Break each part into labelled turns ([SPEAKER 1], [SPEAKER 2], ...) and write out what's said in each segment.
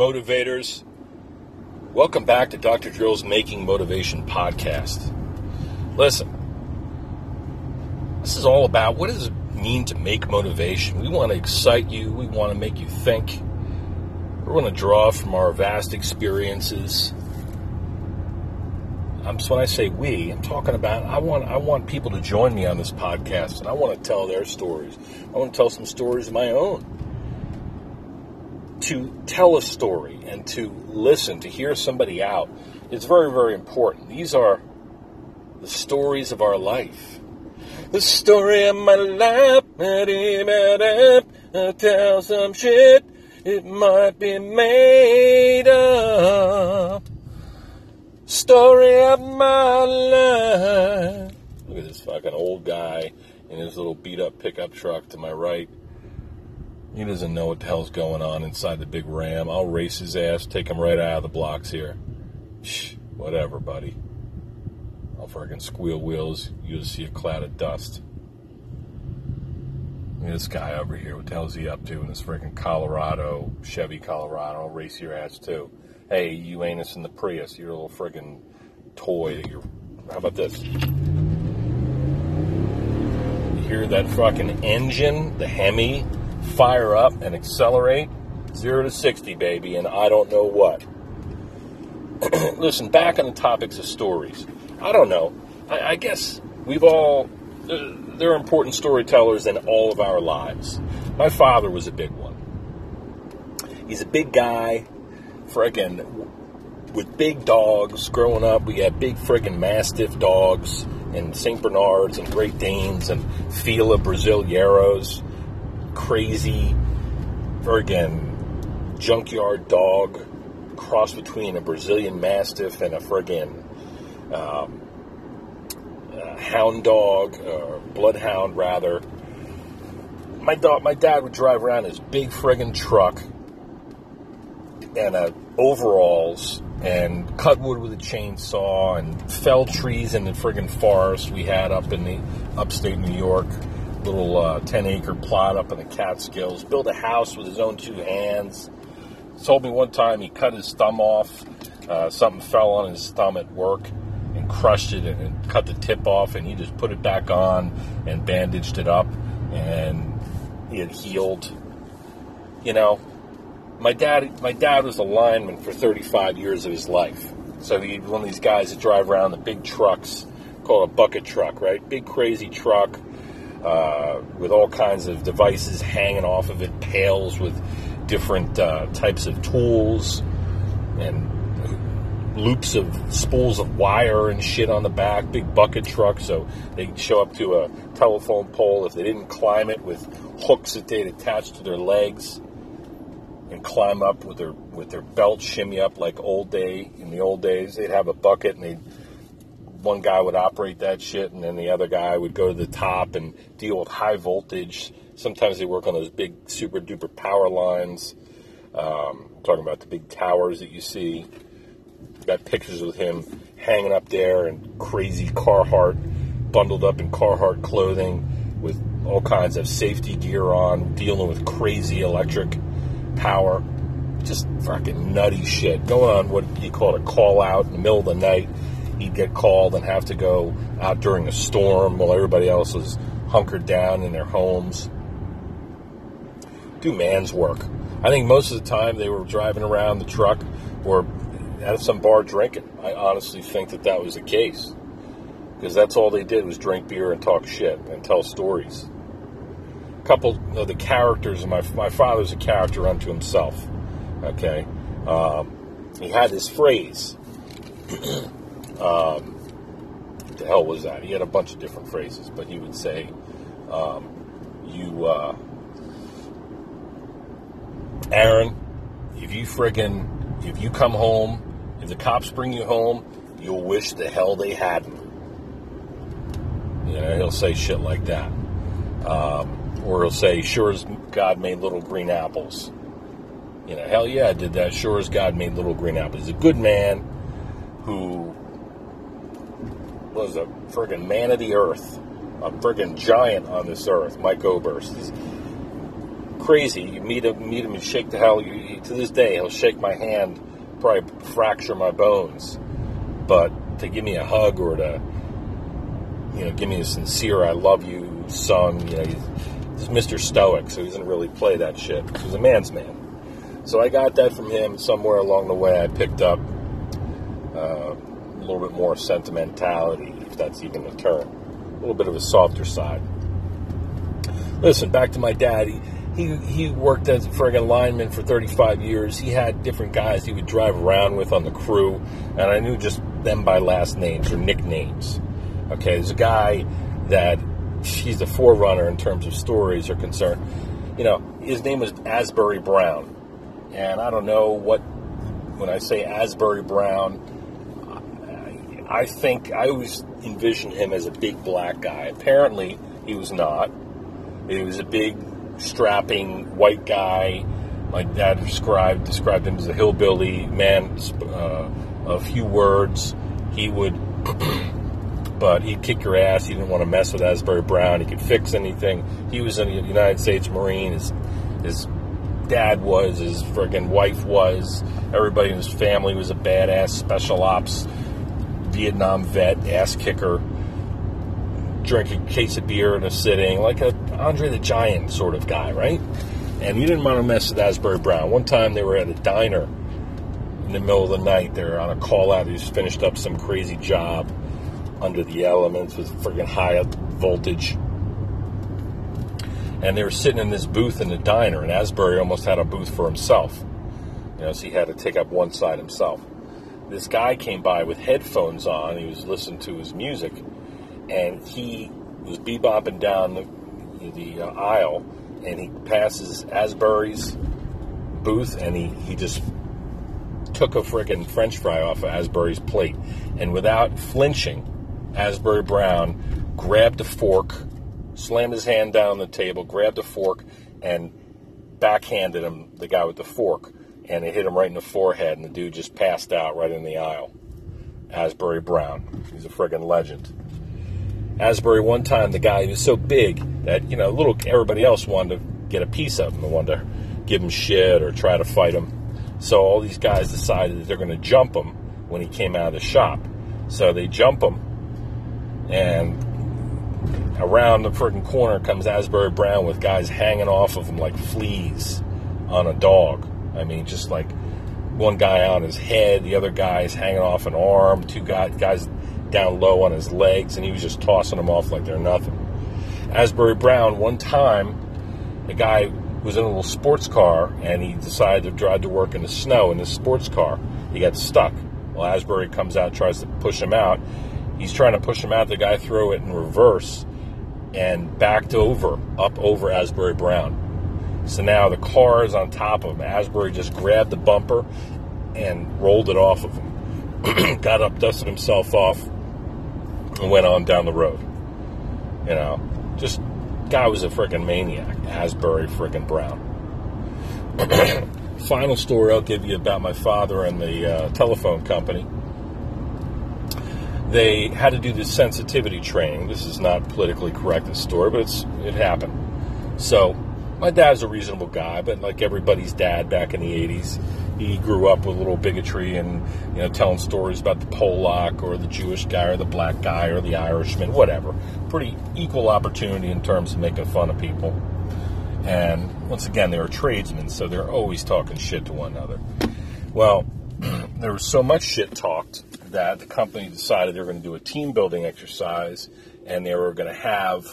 [SPEAKER 1] motivators. Welcome back to Dr. Drill's Making Motivation podcast. Listen, this is all about what does it mean to make motivation? We want to excite you, we want to make you think. We want to draw from our vast experiences. I'm, so when I say we, I'm talking about I want I want people to join me on this podcast, and I want to tell their stories. I want to tell some stories of my own. To tell a story and to listen, to hear somebody out, is very very important. These are the stories of our life. The story of my life. I uh, tell some shit. It might be made up story of my life. Look at this fucking old guy in his little beat up pickup truck to my right. He doesn't know what the hell's going on inside the big ram. I'll race his ass, take him right out of the blocks here. Shh, whatever, buddy. I'll fucking squeal wheels. You'll see a cloud of dust. This guy over here. What the hell is he up to in this freaking Colorado, Chevy Colorado? I'll race your ass too hey, you anus in the Prius, your little friggin' toy that you're. How about this? You hear that fucking engine, the Hemi, fire up and accelerate? Zero to 60, baby, and I don't know what. Listen, back on the topics of stories. I don't know. I, I guess we've all. Uh, there are important storytellers in all of our lives. My father was a big one. He's a big guy friggin' with big dogs growing up. We had big friggin' Mastiff dogs and St. Bernards and Great Danes and Fila Brasileiros. Crazy friggin' junkyard dog cross between a Brazilian Mastiff and a friggin' um, hound dog, or bloodhound rather. My dog, my dad would drive around his big friggin' truck and uh, overalls and cut wood with a chainsaw and fell trees in the friggin' forest we had up in the upstate New York. Little uh, 10 acre plot up in the Catskills. Built a house with his own two hands. Told me one time he cut his thumb off. Uh, something fell on his thumb at work and crushed it and, cut the tip off, and he just put it back on and bandaged it up, and it healed. You know, my dad, my dad was a lineman for 35 years of his life. So he's one of these guys that drive around the big trucks, called a bucket truck, right? Big crazy truck uh, with all kinds of devices hanging off of it, pails with different uh, types of tools, and loops of spools of wire and shit on the back. Big bucket truck, so they show up to a telephone pole if they didn't climb it with hooks that they'd attach to their legs and climb up with their with their belt shimmy up like old day in the old days. They'd have a bucket and they one guy would operate that shit and then the other guy would go to the top and deal with high voltage. Sometimes they work on those big super duper power lines. Um, talking about the big towers that you see. Got pictures with him hanging up there and crazy Carhartt, bundled up in Carhartt clothing with all kinds of safety gear on, dealing with crazy electric power. Just fucking nutty shit. Going on what he called a call out in the middle of the night. He'd get called and have to go out during a storm while everybody else was hunkered down in their homes. Do man's work. I think most of the time they were driving around the truck or at some bar drinking. I honestly think that that was the case. Because that's all they did was drink beer and talk shit and tell stories A couple of the characters. My my father's a character unto himself. Okay, um, he had this phrase. um, the hell was that? He had a bunch of different phrases, but he would say, um, "You, uh, Aaron, if you friggin' if you come home, if the cops bring you home, you'll wish the hell they hadn't." You know, he'll say shit like that. Um, or he'll say, "Sure as God made little green apples." You know, hell yeah, I did that. Sure as God made little green apples. He's a good man who was a friggin' man of the earth, a friggin' giant on this earth. Mike Oberst. He's, crazy. You meet him, meet him, and shake the hell. You, to this day, he'll shake my hand, probably fracture my bones, but to give me a hug or to, you know, give me a sincere "I love you" song. You know, he's, he's Mr. Stoic, so he doesn't really play that shit. He's a man's man. So I got that from him. Somewhere along the way, I picked up uh, a little bit more sentimentality, if that's even a term, a little bit of a softer side. Listen, back to my dad. He, he, he worked as a friggin' lineman for 35 years. He had different guys he would drive around with on the crew, and I knew just them by last names or nicknames. Okay, there's a guy that he's the forerunner in terms of stories are concerned. You know, his name was Asbury Brown, and I don't know what when I say Asbury Brown, I think I always envisioned him as a big black guy. Apparently, he was not. He was a big, strapping white guy. My dad described described him as a hillbilly man. Uh, a few words. He would, but he'd kick your ass. He didn't want to mess with Asbury Brown. He could fix anything. He was a United States Marine. His his dad was. His friggin' wife was. Everybody in his family was a badass special ops Vietnam vet, ass kicker drink a case of beer in a sitting, like a Andre the Giant sort of guy, right? And you didn't want to mess with Asbury Brown. One time they were at a diner in the middle of the night. They're on a call out. He just finished up some crazy job under the elements with friggin' high voltage. And they were sitting in this booth in the diner, and Asbury almost had a booth for himself. You know, so he had to take up one side himself. This guy came by with headphones on. He was listening to his music and he was bebopping down the, the uh, aisle, and he passes Asbury's booth, and he, he just took a freaking French fry off of Asbury's plate, and without flinching, Asbury Brown grabbed a fork, slammed his hand down on the table, grabbed a fork, and backhanded him the guy with the fork, and it hit him right in the forehead, and the dude just passed out right in the aisle. Asbury Brown, he's a friggin' legend. Asbury one time, the guy was so big that you know, little everybody else wanted to get a piece of him and wanted to give him shit or try to fight him. So all these guys decided that they're going to jump him when he came out of the shop. So they jump him, and around the freaking corner comes Asbury Brown with guys hanging off of him like fleas on a dog. I mean, just like one guy on his head, the other guy's hanging off an arm, two guys, guys down low on his legs, and he was just tossing them off like they're nothing. Asbury Brown, one time, a guy was in a little sports car, and he decided to drive to work in the snow in this sports car. He got stuck. Well, Asbury comes out, tries to push him out. He's trying to push him out. The guy threw it in reverse and backed over, up over Asbury Brown. So now the car is on top of him. Asbury just grabbed the bumper and rolled it off of him. Got up, dusted himself off, and went on down the road. You know, just guy was a freaking maniac. Asbury freaking Brown. Final story I'll give you about my father and the uh, telephone company. They had to do this sensitivity training. This is not politically correct, this story, but it's, it happened. So, my dad's a reasonable guy, but like everybody's dad back in the 80s, he grew up with a little bigotry and you know telling stories about the Polak or the Jewish guy or the black guy or the Irishman, whatever. Pretty equal opportunity in terms of making fun of people. And once again, they were tradesmen, so they're always talking shit to one another. Well, there was so much shit talked that the company decided they were going to do a team building exercise and they were going to have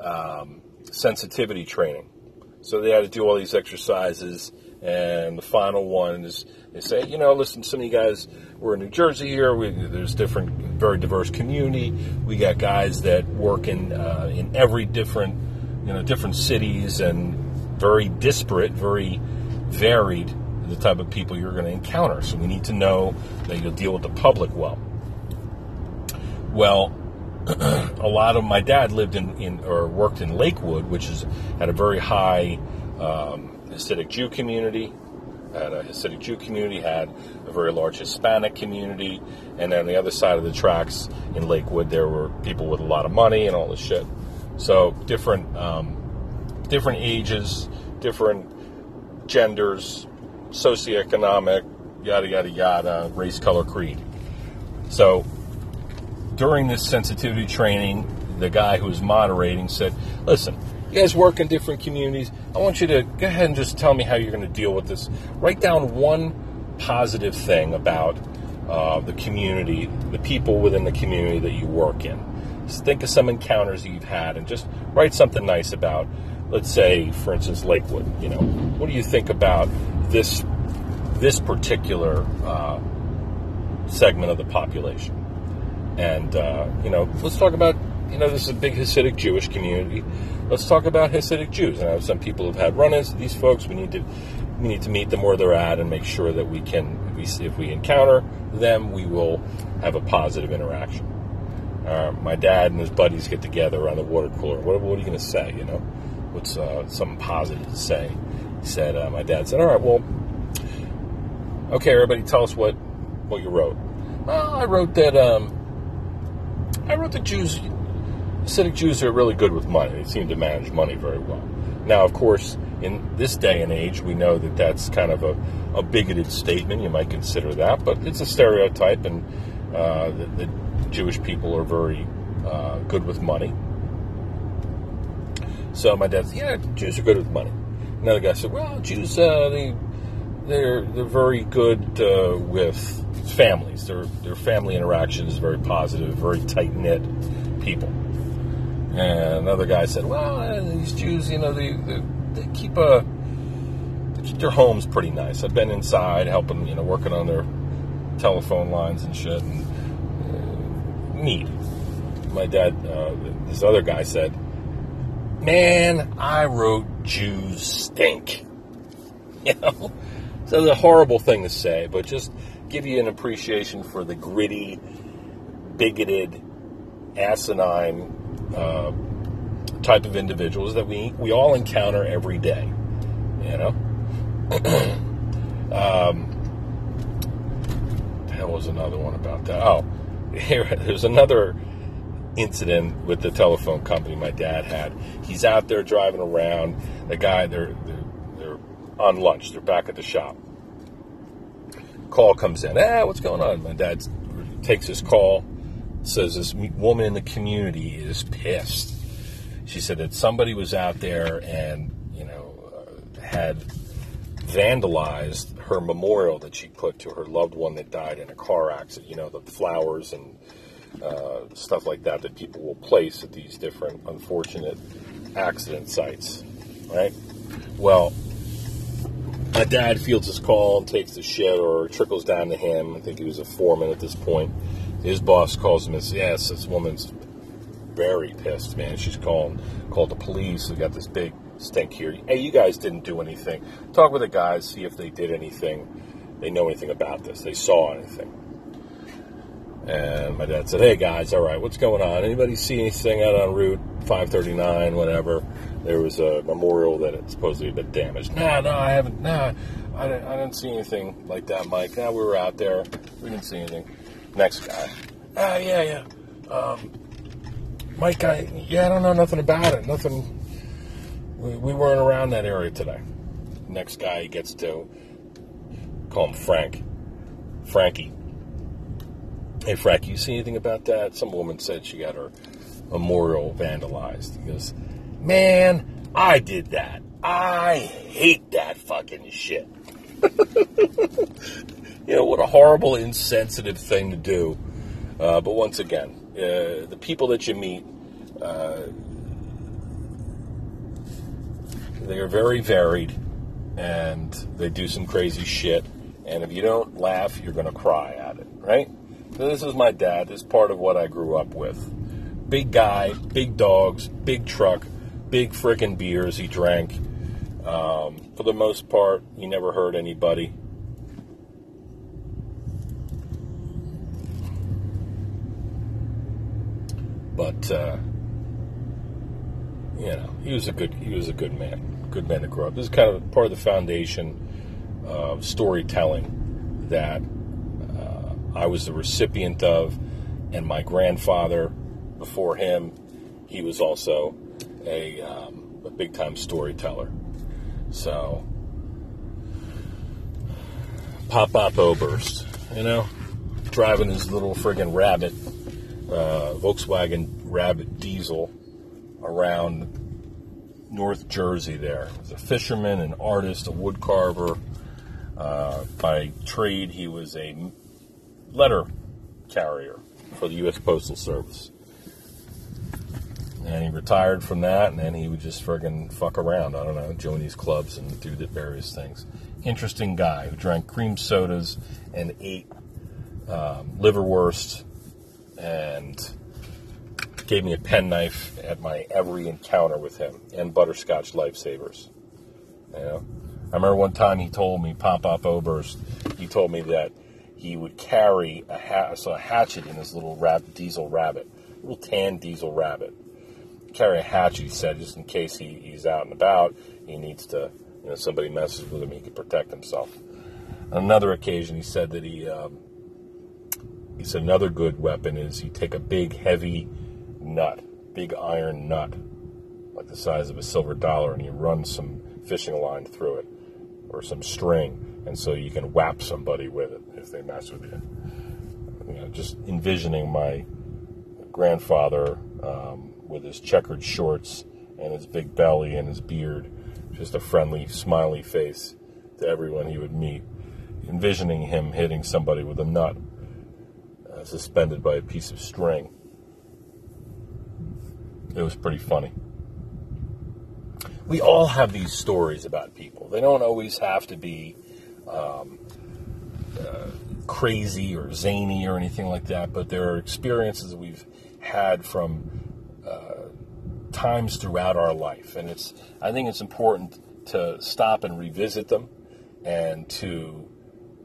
[SPEAKER 1] um, sensitivity training. So they had to do all these exercises and the final one is they say, you know, listen, some of you guys, we're in New Jersey here. We, there's different, very diverse community. We got guys that work in uh, in every different, you know, different cities and very disparate, very varied the type of people you're going to encounter. So we need to know that you'll deal with the public well. Well, a lot of my dad lived in, in or worked in Lakewood, which is had a very high um, Hasidic Jew community, had a Hasidic Jew community, had a very large Hispanic community, and then on the other side of the tracks in Lakewood, there were people with a lot of money and all this shit. So different, um, different ages, different genders, socioeconomic, yada, yada, yada, race, color, creed. So during this sensitivity training, the guy who was moderating said, Listen, you guys work in different communities. I want you to go ahead and just tell me how you're going to deal with this. Write down one positive thing about uh, the community, the people within the community that you work in. Just think of some encounters you've had and just write something nice about, let's say, for instance, Lakewood. You know, what do you think about this this particular uh, segment of the population? And uh, you know, let's talk about you know this is a big Hasidic Jewish community. Let's talk about Hasidic Jews. And I know some people have had run-ins with these folks. We need to we need to meet them where they're at and make sure that we can if we, if we encounter them, we will have a positive interaction. Uh, my dad and his buddies get together around the water cooler. What, what are you going to say? You know, what's uh, something positive to say? He said, uh, my dad said, all right, well, okay, everybody, tell us what what you wrote. Well, I wrote that um, I wrote that Jews, Hasidic Jews, are really good with money. They seem to manage money very well. Now, of course, in this day and age, we know that that's kind of a, a bigoted statement. You might consider that, but it's a stereotype, and uh, the, the, Jewish people are very uh, good with money. So my dad said, "Yeah, Jews are good with money." Another guy said, "Well, Jews uh, they they're they're very good uh, with families. Their their family interaction is very positive, very tight knit people." And another guy said, "Well, these Jews, you know, they, they they keep a they keep their homes pretty nice. I've been inside helping, you know, working on their telephone lines and shit, and uh, neat. My dad, uh, this other guy said, "Man, I wrote Jews stink." You know, so it's a horrible thing to say, but just give you an appreciation for the gritty, bigoted, asinine. Uh, type of individuals that we we all encounter every day. You know. um, there was another one about that. Oh, here, there's another incident with the telephone company my dad had. He's out there driving around. The guy, they're, they're, they're on lunch. They're back at the shop. Call comes in. Ah, what's going on? My dad takes his call. Says this woman in the community is pissed she said that somebody was out there and you know uh, had vandalized her memorial that she put to her loved one that died in a car accident. You know, the flowers and uh, stuff like that that people will place at these different unfortunate accident sites, right? Well, my dad fields his call and takes the shit or trickles down to him. I think he was a foreman at this point. His boss calls him and says, Yes, this woman's very pissed, man. She's called called the police. We got this big stink here. Hey, you guys didn't do anything. Talk with the guys, see if they did anything. They know anything about this. They saw anything. And my dad said, "Hey guys, all right, what's going on? Anybody see anything out on Route 539, whatever? There was a memorial that had supposedly been damaged. No, no, I haven't. No, I didn't, I didn't see anything like that, Mike. No, we were out there. We didn't see anything. Next guy. Ah, yeah, yeah. Um, Mike, I, yeah, I don't know nothing about it. Nothing. We, we weren't around that area today. Next guy gets to call him Frank. Frankie. Hey, Frank, you see anything about that? Some woman said she got her memorial vandalized. He goes, Man, I did that. I hate that fucking shit. you know, what a horrible, insensitive thing to do. Uh, but once again, uh, the people that you meet, uh, they are very varied and they do some crazy shit. And if you don't laugh, you're going to cry at it, right? So this is my dad. This is part of what I grew up with. Big guy, big dogs, big truck, big frickin' beers he drank. Um, for the most part, he never hurt anybody. But uh, you know, he was a good he was a good man, good man to grow up. This is kind of part of the foundation of storytelling that uh, I was the recipient of, and my grandfather before him, he was also a, um, a big time storyteller. So, Pop Pop Oberst, you know, driving his little friggin' rabbit, uh, Volkswagen Rabbit diesel around North Jersey there. He was a fisherman, an artist, a wood carver. Uh, by trade, he was a letter carrier for the U.S. Postal Service. And he retired from that, and then he would just friggin' fuck around. I don't know, join these clubs and do various things. Interesting guy who drank cream sodas and ate um, liverwurst and gave me a penknife at my every encounter with him and butterscotch lifesavers. You know, I remember one time he told me, Pop Pop Oberst, he told me that he would carry a, ha- so a hatchet in his little rab- diesel rabbit, little tan diesel rabbit. Carry a hatchet, he said, just in case he, he's out and about, he needs to, you know, somebody messes with him, he can protect himself. On another occasion, he said that he, um, he said another good weapon is you take a big, heavy nut, big iron nut, like the size of a silver dollar, and you run some fishing line through it or some string, and so you can whap somebody with it if they mess with you. you know, just envisioning my grandfather um, with his checkered shorts and his big belly and his beard, just a friendly, smiley face to everyone he would meet. Envisioning him hitting somebody with a nut uh, suspended by a piece of string. It was pretty funny. We all have these stories about people. They don't always have to be um, uh, crazy or zany or anything like that, but there are experiences we've had from uh, times throughout our life, and it's. I think it's important to stop and revisit them, and to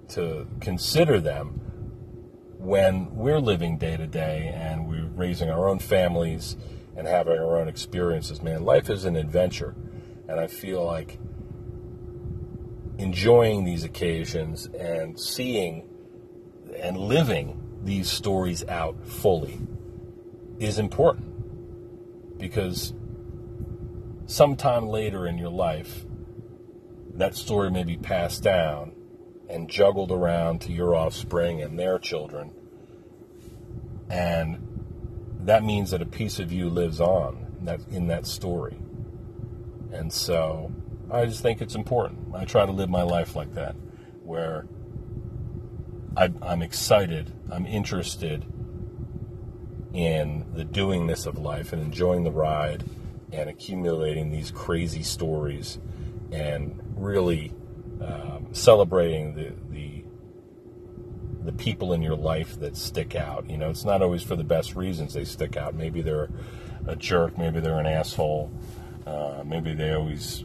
[SPEAKER 1] to consider them when we're living day to day and we're raising our own families and having our own experiences. Man, life is an adventure. And I feel like enjoying these occasions and seeing and living these stories out fully is important because sometime later in your life, that story may be passed down and juggled around to your offspring and their children. And that means that a piece of you lives on that in that story. And so I just think it's important. I try to live my life like that, where I, I'm excited, I'm interested in the doingness of life and enjoying the ride and accumulating these crazy stories and really um, celebrating the, the the people in your life that stick out. You know, it's not always for the best reasons they stick out. Maybe they're a jerk. Maybe they're an asshole. Uh, maybe they always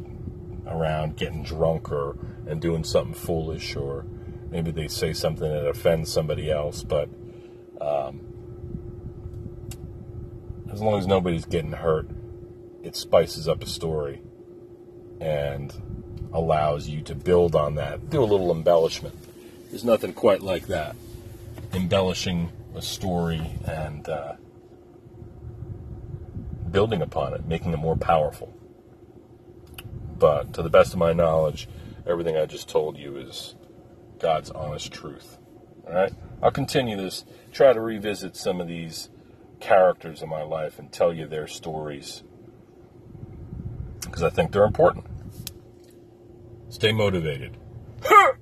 [SPEAKER 1] around getting drunk or and doing something foolish, or maybe they say something that offends somebody else. But um, as long as nobody's getting hurt, it spices up a story and allows you to build on that, do a little embellishment. There's nothing quite like that. Embellishing a story and uh, building upon it, making it more powerful. But to the best of my knowledge, everything I just told you is God's honest truth. All right? I'll continue this, try to revisit some of these characters in my life and tell you their stories because I think they're important. Stay motivated.